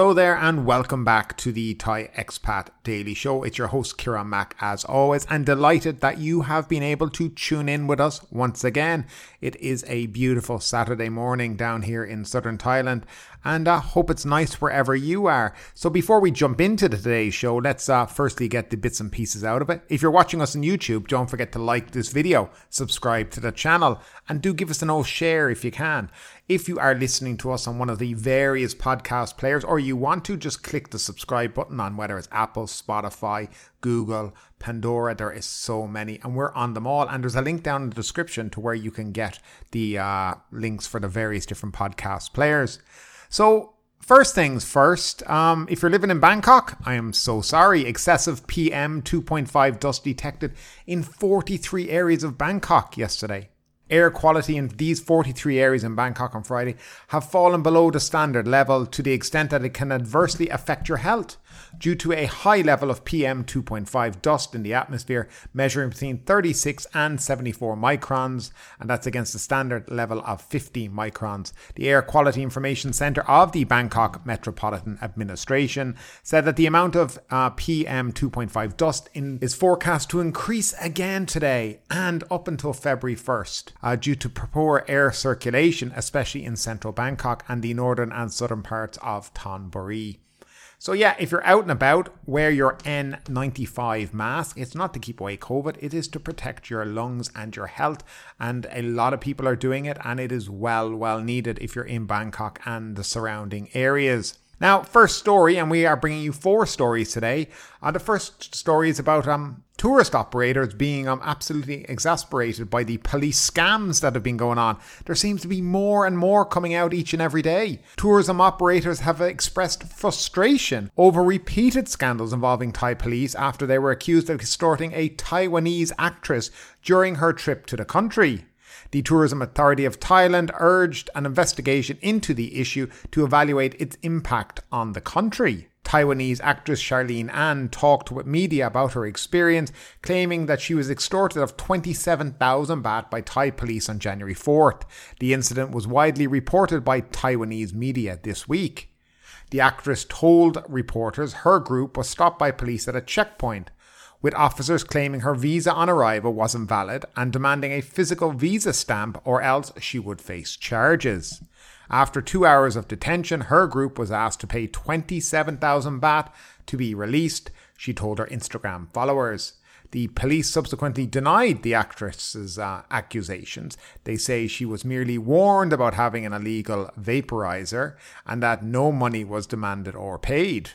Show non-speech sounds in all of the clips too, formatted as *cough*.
Hello there, and welcome back to the Thai Expat Daily Show. It's your host, Kira Mack, as always, and delighted that you have been able to tune in with us once again. It is a beautiful Saturday morning down here in southern Thailand, and I uh, hope it's nice wherever you are. So, before we jump into today's show, let's uh, firstly get the bits and pieces out of it. If you're watching us on YouTube, don't forget to like this video, subscribe to the channel, and do give us an old share if you can. If you are listening to us on one of the various podcast players, or you want to, just click the subscribe button on whether it's Apple, Spotify, Google, Pandora. There is so many, and we're on them all. And there's a link down in the description to where you can get the uh, links for the various different podcast players. So, First things first, um, if you're living in Bangkok, I am so sorry. Excessive PM 2.5 dust detected in 43 areas of Bangkok yesterday air quality in these 43 areas in Bangkok on Friday have fallen below the standard level to the extent that it can adversely affect your health due to a high level of PM 2.5 dust in the atmosphere, measuring between 36 and 74 microns, and that's against the standard level of 50 microns. The Air Quality Information Centre of the Bangkok Metropolitan Administration said that the amount of uh, PM 2.5 dust in, is forecast to increase again today and up until February 1st uh, due to poor air circulation, especially in central Bangkok and the northern and southern parts of Thonburi. So, yeah, if you're out and about, wear your N95 mask. It's not to keep away COVID, it is to protect your lungs and your health. And a lot of people are doing it, and it is well, well needed if you're in Bangkok and the surrounding areas. Now, first story, and we are bringing you four stories today. Uh, the first story is about um, tourist operators being um, absolutely exasperated by the police scams that have been going on. There seems to be more and more coming out each and every day. Tourism operators have expressed frustration over repeated scandals involving Thai police after they were accused of extorting a Taiwanese actress during her trip to the country. The Tourism Authority of Thailand urged an investigation into the issue to evaluate its impact on the country. Taiwanese actress Charlene An talked with media about her experience, claiming that she was extorted of 27,000 baht by Thai police on January 4th. The incident was widely reported by Taiwanese media this week. The actress told reporters her group was stopped by police at a checkpoint with officers claiming her visa on arrival wasn't valid and demanding a physical visa stamp or else she would face charges. After two hours of detention, her group was asked to pay 27,000 baht to be released, she told her Instagram followers. The police subsequently denied the actress's uh, accusations. They say she was merely warned about having an illegal vaporizer and that no money was demanded or paid.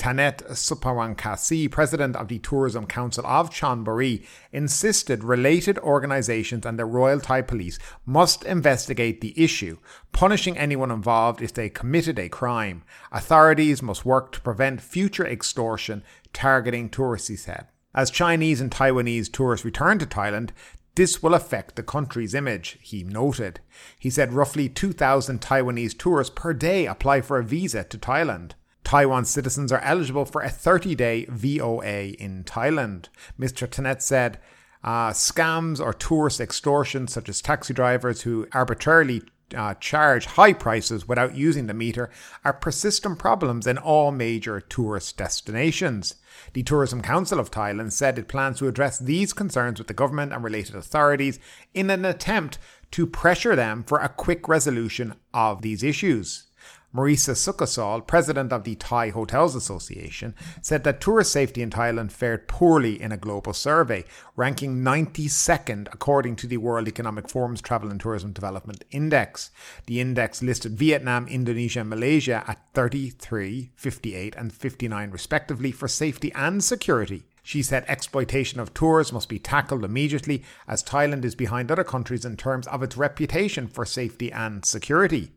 Tanet Supawankasi, president of the Tourism Council of Chonburi, insisted related organizations and the Royal Thai Police must investigate the issue, punishing anyone involved if they committed a crime. Authorities must work to prevent future extortion targeting tourists, he said. As Chinese and Taiwanese tourists return to Thailand, this will affect the country's image, he noted. He said roughly 2,000 Taiwanese tourists per day apply for a visa to Thailand. Taiwan citizens are eligible for a 30 day VOA in Thailand. Mr. Tanet said, uh, scams or tourist extortion, such as taxi drivers who arbitrarily uh, charge high prices without using the meter, are persistent problems in all major tourist destinations. The Tourism Council of Thailand said it plans to address these concerns with the government and related authorities in an attempt to pressure them for a quick resolution of these issues. Marisa Sukosol, president of the Thai Hotels Association, said that tourist safety in Thailand fared poorly in a global survey, ranking 92nd according to the World Economic Forum's Travel and Tourism Development Index. The index listed Vietnam, Indonesia, and Malaysia at 33, 58, and 59 respectively for safety and security. She said exploitation of tourists must be tackled immediately as Thailand is behind other countries in terms of its reputation for safety and security.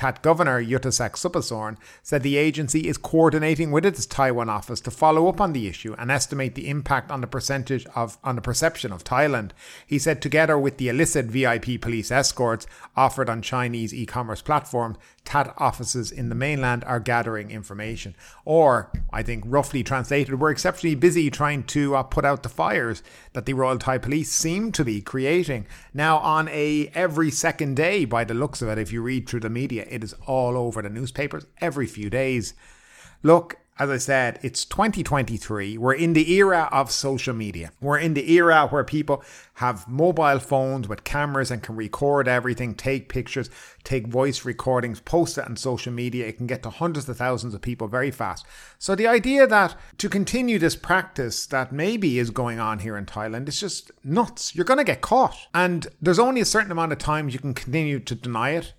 Tat Governor Yuthasak Supasorn said the agency is coordinating with its Taiwan office to follow up on the issue and estimate the impact on the percentage of on the perception of Thailand. He said together with the illicit VIP police escorts offered on Chinese e-commerce platforms, TAT offices in the mainland are gathering information. Or, I think, roughly translated, we're exceptionally busy trying to uh, put out the fires that the Royal Thai Police seem to be creating. Now, on a every second day, by the looks of it, if you read through the media, it is all over the newspapers every few days. Look, as I said, it's 2023. We're in the era of social media. We're in the era where people have mobile phones with cameras and can record everything, take pictures, take voice recordings, post it on social media. It can get to hundreds of thousands of people very fast. So the idea that to continue this practice that maybe is going on here in Thailand is just nuts. You're going to get caught. And there's only a certain amount of times you can continue to deny it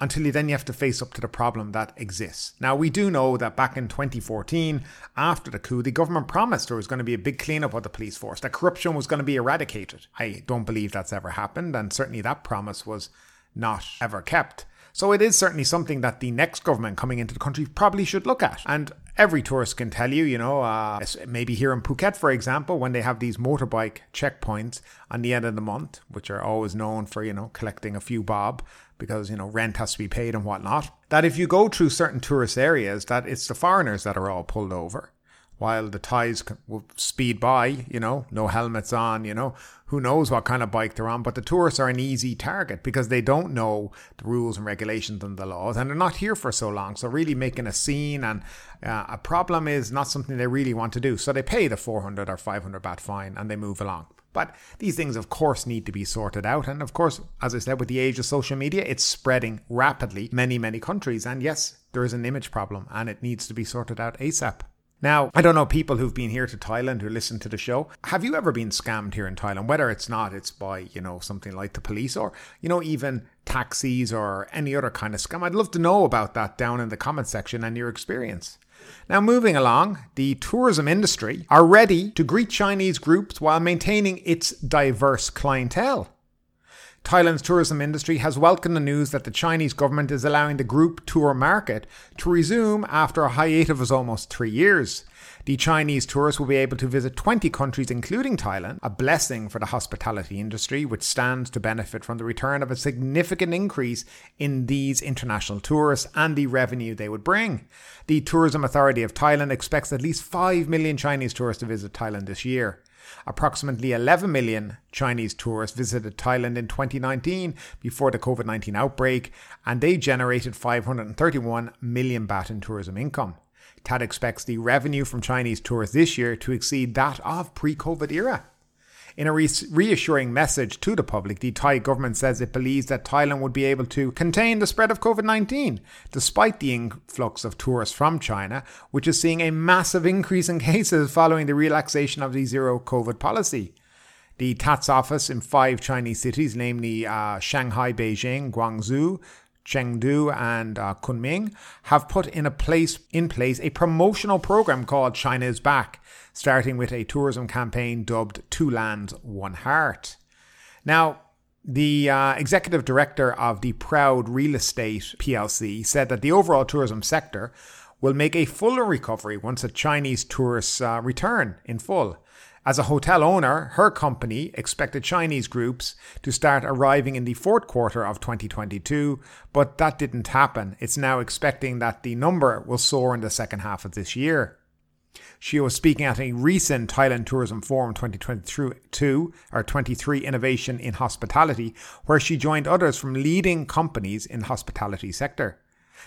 until you then you have to face up to the problem that exists. Now we do know that back in 2014, after the coup, the government promised there was going to be a big cleanup of the police force, that corruption was going to be eradicated. I don't believe that's ever happened, and certainly that promise was not ever kept. So it is certainly something that the next government coming into the country probably should look at. And every tourist can tell you, you know, uh, maybe here in Phuket, for example, when they have these motorbike checkpoints on the end of the month, which are always known for, you know, collecting a few bob because, you know, rent has to be paid and whatnot, that if you go through certain tourist areas, that it's the foreigners that are all pulled over while the Thais will speed by, you know, no helmets on, you know, who knows what kind of bike they're on. But the tourists are an easy target because they don't know the rules and regulations and the laws and they're not here for so long. So, really making a scene and uh, a problem is not something they really want to do. So, they pay the 400 or 500 baht fine and they move along. But these things, of course, need to be sorted out. And of course, as I said, with the age of social media, it's spreading rapidly many, many countries. And yes, there is an image problem and it needs to be sorted out ASAP. Now, I don't know people who've been here to Thailand who listen to the show. Have you ever been scammed here in Thailand? Whether it's not, it's by, you know, something like the police or, you know, even taxis or any other kind of scam. I'd love to know about that down in the comment section and your experience. Now, moving along, the tourism industry are ready to greet Chinese groups while maintaining its diverse clientele. Thailand's tourism industry has welcomed the news that the Chinese government is allowing the group tour market to resume after a hiatus of almost three years. The Chinese tourists will be able to visit 20 countries, including Thailand, a blessing for the hospitality industry, which stands to benefit from the return of a significant increase in these international tourists and the revenue they would bring. The Tourism Authority of Thailand expects at least 5 million Chinese tourists to visit Thailand this year. Approximately 11 million Chinese tourists visited Thailand in 2019 before the COVID 19 outbreak, and they generated 531 million baht in tourism income. TAT expects the revenue from Chinese tourists this year to exceed that of pre COVID era. In a reassuring message to the public, the Thai government says it believes that Thailand would be able to contain the spread of COVID 19, despite the influx of tourists from China, which is seeing a massive increase in *laughs* cases following the relaxation of the zero COVID policy. The TAT's office in five Chinese cities, namely uh, Shanghai, Beijing, Guangzhou, Chengdu and uh, Kunming have put in a place in place a promotional program called China is Back, starting with a tourism campaign dubbed Two Lands, One Heart. Now, the uh, executive director of the Proud Real Estate PLC said that the overall tourism sector will make a fuller recovery once the Chinese tourists uh, return in full. As a hotel owner, her company expected Chinese groups to start arriving in the fourth quarter of 2022, but that didn't happen. It's now expecting that the number will soar in the second half of this year. She was speaking at a recent Thailand Tourism Forum 2022 or 23 Innovation in Hospitality, where she joined others from leading companies in the hospitality sector.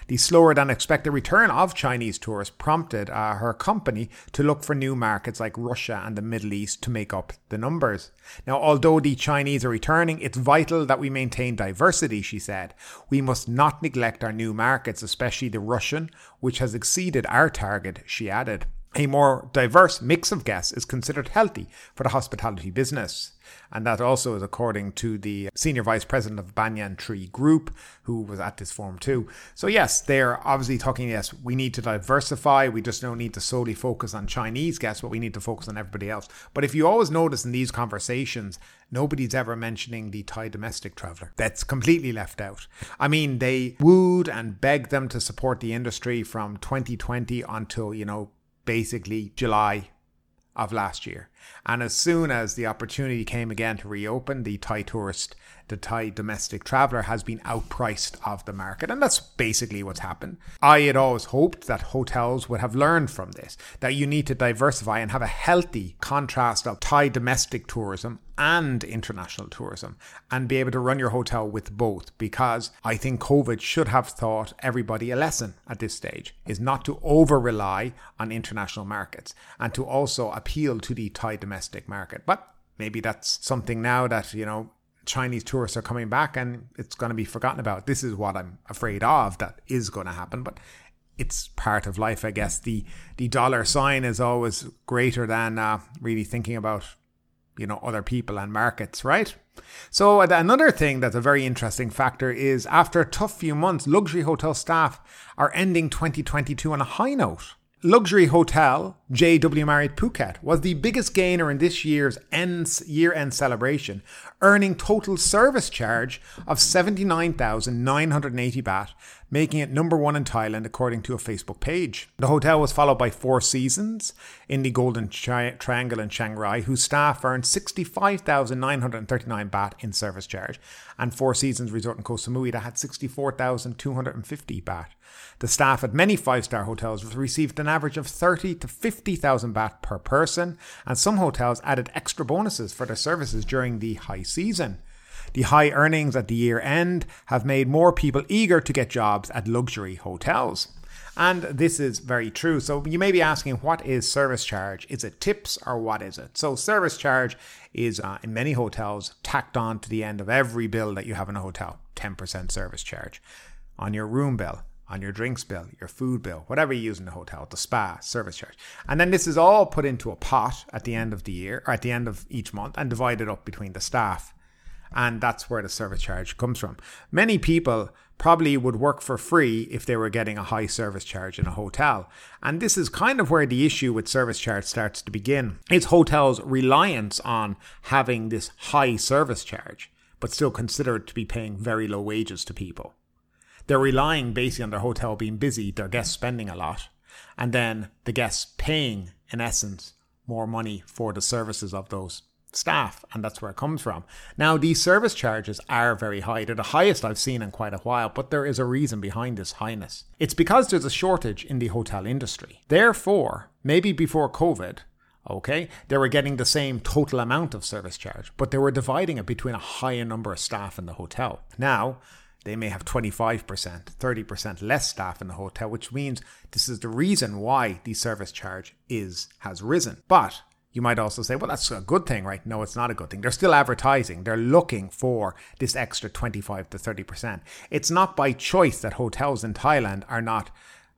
The slower than expected return of Chinese tourists prompted uh, her company to look for new markets like Russia and the Middle East to make up the numbers. Now, although the Chinese are returning, it's vital that we maintain diversity, she said. We must not neglect our new markets, especially the Russian, which has exceeded our target, she added. A more diverse mix of guests is considered healthy for the hospitality business. And that also is according to the senior vice president of Banyan Tree Group, who was at this forum too. So, yes, they're obviously talking, yes, we need to diversify. We just don't need to solely focus on Chinese guests, but we need to focus on everybody else. But if you always notice in these conversations, nobody's ever mentioning the Thai domestic traveler. That's completely left out. I mean, they wooed and begged them to support the industry from 2020 until, you know, basically July of last year. And as soon as the opportunity came again to reopen, the Thai tourist the Thai domestic traveller has been outpriced of the market. And that's basically what's happened. I had always hoped that hotels would have learned from this, that you need to diversify and have a healthy contrast of Thai domestic tourism and international tourism and be able to run your hotel with both because I think COVID should have taught everybody a lesson at this stage is not to over rely on international markets and to also appeal to the Thai domestic market. But maybe that's something now that, you know, Chinese tourists are coming back and it's going to be forgotten about. This is what I'm afraid of that is going to happen. But it's part of life, I guess. The the dollar sign is always greater than uh, really thinking about you know other people and markets, right? So another thing that's a very interesting factor is after a tough few months, luxury hotel staff are ending 2022 on a high note luxury hotel JW Marriott Phuket was the biggest gainer in this year's year-end celebration, earning total service charge of 79,980 baht, making it number one in Thailand according to a Facebook page. The hotel was followed by Four Seasons in the Golden Tri- Triangle in Chiang Rai, whose staff earned 65,939 baht in service charge, and Four Seasons Resort in Koh Samui that had 64,250 baht. The staff at many five-star hotels received an average of 30 to 50,000 baht per person, and some hotels added extra bonuses for their services during the high season. The high earnings at the year end have made more people eager to get jobs at luxury hotels. And this is very true. So you may be asking, what is service charge? Is it tips or what is it? So service charge is uh, in many hotels tacked on to the end of every bill that you have in a hotel. 10% service charge on your room bill on your drinks bill, your food bill, whatever you use in the hotel, the spa, service charge. And then this is all put into a pot at the end of the year or at the end of each month and divided up between the staff. And that's where the service charge comes from. Many people probably would work for free if they were getting a high service charge in a hotel. And this is kind of where the issue with service charge starts to begin. It's hotels' reliance on having this high service charge, but still consider it to be paying very low wages to people. They're relying basically on their hotel being busy, their guests spending a lot, and then the guests paying, in essence, more money for the services of those staff, and that's where it comes from. Now, these service charges are very high. They're the highest I've seen in quite a while, but there is a reason behind this highness. It's because there's a shortage in the hotel industry. Therefore, maybe before COVID, okay, they were getting the same total amount of service charge, but they were dividing it between a higher number of staff in the hotel. Now, they may have 25%, 30% less staff in the hotel, which means this is the reason why the service charge is has risen. But you might also say, well, that's a good thing, right? No, it's not a good thing. They're still advertising. They're looking for this extra 25 to 30%. It's not by choice that hotels in Thailand are not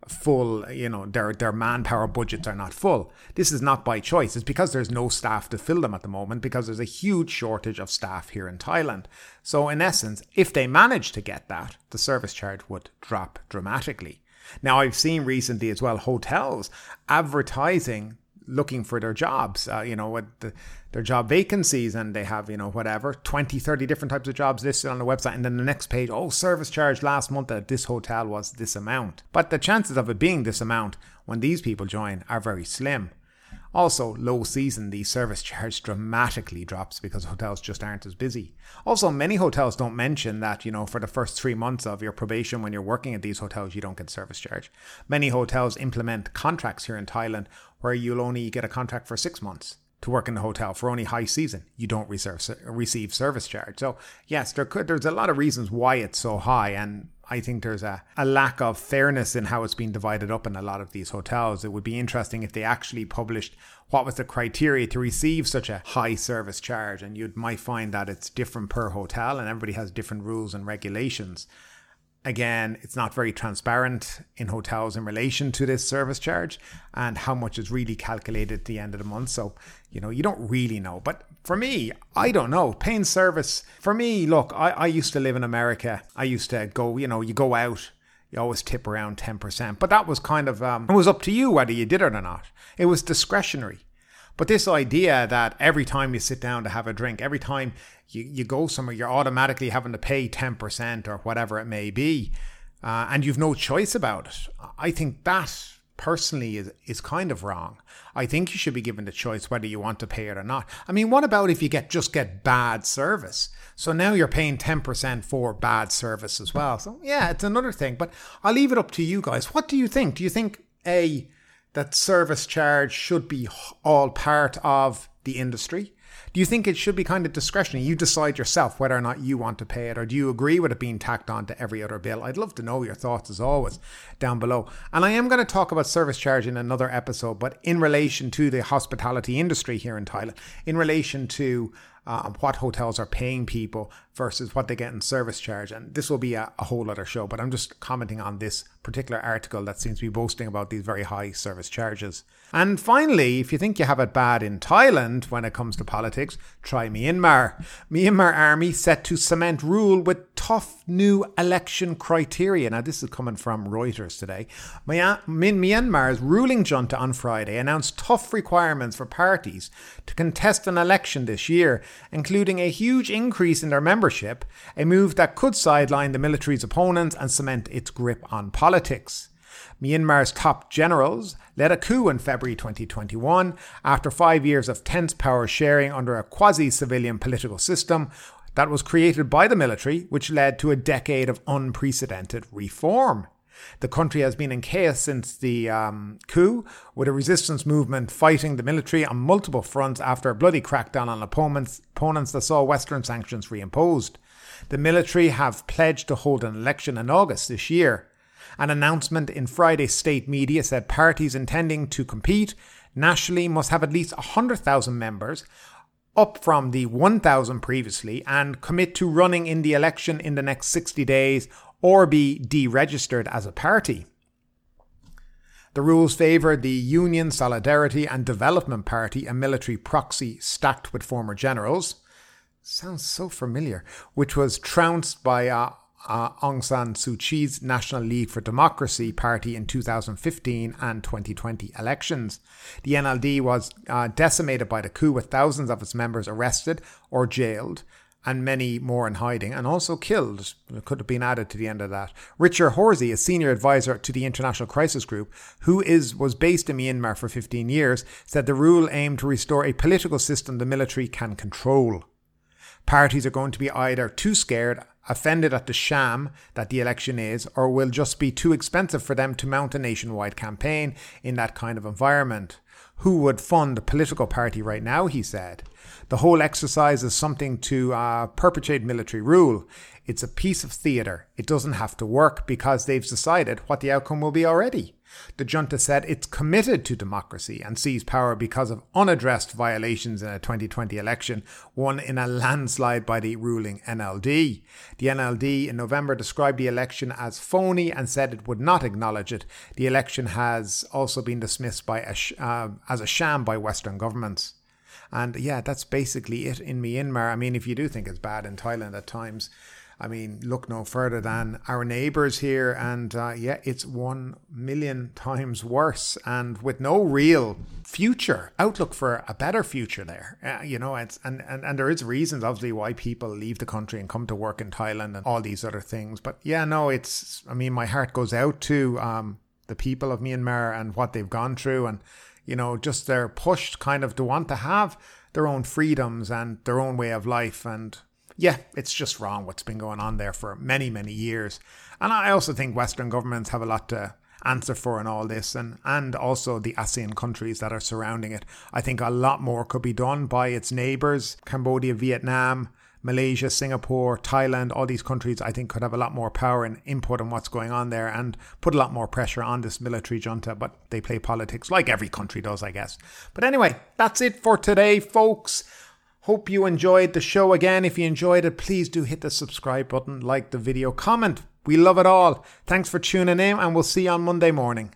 full, you know, their their manpower budgets are not full. This is not by choice. It's because there's no staff to fill them at the moment because there's a huge shortage of staff here in Thailand. So in essence, if they manage to get that, the service charge would drop dramatically. Now I've seen recently as well hotels advertising looking for their jobs, uh, you know, with the, their job vacancies and they have, you know, whatever, 20, 30 different types of jobs listed on the website. And then the next page, oh, service charge last month at this hotel was this amount. But the chances of it being this amount when these people join are very slim. Also, low season, the service charge dramatically drops because hotels just aren't as busy. Also, many hotels don't mention that, you know, for the first three months of your probation when you're working at these hotels, you don't get service charge. Many hotels implement contracts here in Thailand where you'll only get a contract for six months to work in the hotel for only high season. You don't reserve, receive service charge. So, yes, there could, there's a lot of reasons why it's so high. And I think there's a, a lack of fairness in how it's been divided up in a lot of these hotels. It would be interesting if they actually published what was the criteria to receive such a high service charge. And you might find that it's different per hotel and everybody has different rules and regulations. Again, it's not very transparent in hotels in relation to this service charge and how much is really calculated at the end of the month. So, you know, you don't really know. But for me, I don't know. Paying service, for me, look, I, I used to live in America. I used to go, you know, you go out, you always tip around 10%. But that was kind of, um, it was up to you whether you did it or not. It was discretionary. But this idea that every time you sit down to have a drink, every time you, you go somewhere, you're automatically having to pay 10% or whatever it may be, uh, and you've no choice about it, I think that personally is, is kind of wrong. I think you should be given the choice whether you want to pay it or not. I mean, what about if you get just get bad service? So now you're paying 10% for bad service as well. So yeah, it's another thing, but I'll leave it up to you guys. What do you think? Do you think A that service charge should be all part of the industry? Do you think it should be kind of discretionary? You decide yourself whether or not you want to pay it, or do you agree with it being tacked on to every other bill? I'd love to know your thoughts as always down below. And I am going to talk about service charge in another episode, but in relation to the hospitality industry here in Thailand, in relation to uh, what hotels are paying people versus what they get in service charge. And this will be a, a, whole other show, but I'm just commenting on this particular article that seems to be boasting about these very high service charges. And finally, if you think you have it bad in Thailand when it comes to politics, try Myanmar. Myanmar army set to cement rule with tough new election criteria. Now, this is coming from Reuters today. Myanmar's ruling junta on Friday announced tough requirements for parties to contest an election this year, including a huge increase in their membership, a move that could sideline the military's opponents and cement its grip on politics. Myanmar's top generals led a coup in February 2021 after five years of tense power sharing under a quasi civilian political system that was created by the military, which led to a decade of unprecedented reform. The country has been in chaos since the um, coup, with a resistance movement fighting the military on multiple fronts after a bloody crackdown on opponents, opponents that saw Western sanctions reimposed. The military have pledged to hold an election in August this year. An announcement in Friday's state media said parties intending to compete nationally must have at least 100,000 members, up from the 1,000 previously, and commit to running in the election in the next 60 days or be deregistered as a party. The rules favoured the Union Solidarity and Development Party, a military proxy stacked with former generals. Sounds so familiar, which was trounced by uh, uh, Aung San Suu Kyi's National League for Democracy party in 2015 and 2020 elections. The NLD was uh, decimated by the coup, with thousands of its members arrested or jailed. And many more in hiding, and also killed. It could have been added to the end of that. Richard Horsey, a senior advisor to the International Crisis Group, who is was based in Myanmar for 15 years, said the rule aimed to restore a political system the military can control. Parties are going to be either too scared offended at the sham that the election is, or will just be too expensive for them to mount a nationwide campaign in that kind of environment. Who would fund a political party right now, he said. The whole exercise is something to uh, perpetuate military rule. It's a piece of theatre. It doesn't have to work because they've decided what the outcome will be already. The junta said it's committed to democracy and seized power because of unaddressed violations in a 2020 election, won in a landslide by the ruling NLD. The NLD in November described the election as phony and said it would not acknowledge it. The election has also been dismissed by a sh- uh, as a sham by Western governments. And yeah, that's basically it in Myanmar. I mean, if you do think it's bad in Thailand at times, I mean, look no further than our neighbours here, and uh, yeah, it's one million times worse, and with no real future outlook for a better future there. Uh, you know, it's and, and and there is reasons obviously why people leave the country and come to work in Thailand and all these other things. But yeah, no, it's. I mean, my heart goes out to um, the people of Myanmar and what they've gone through, and you know, just they're pushed kind of to want to have their own freedoms and their own way of life and yeah, it's just wrong what's been going on there for many, many years. And I also think Western governments have a lot to answer for in all this and, and also the ASEAN countries that are surrounding it. I think a lot more could be done by its neighbours, Cambodia, Vietnam, Malaysia, Singapore, Thailand, all these countries, I think, could have a lot more power and input on what's going on there and put a lot more pressure on this military junta. But they play politics like every country does, I guess. But anyway, that's it for today, folks. Hope you enjoyed the show again. If you enjoyed it, please do hit the subscribe button, like the video, comment. We love it all. Thanks for tuning in, and we'll see you on Monday morning.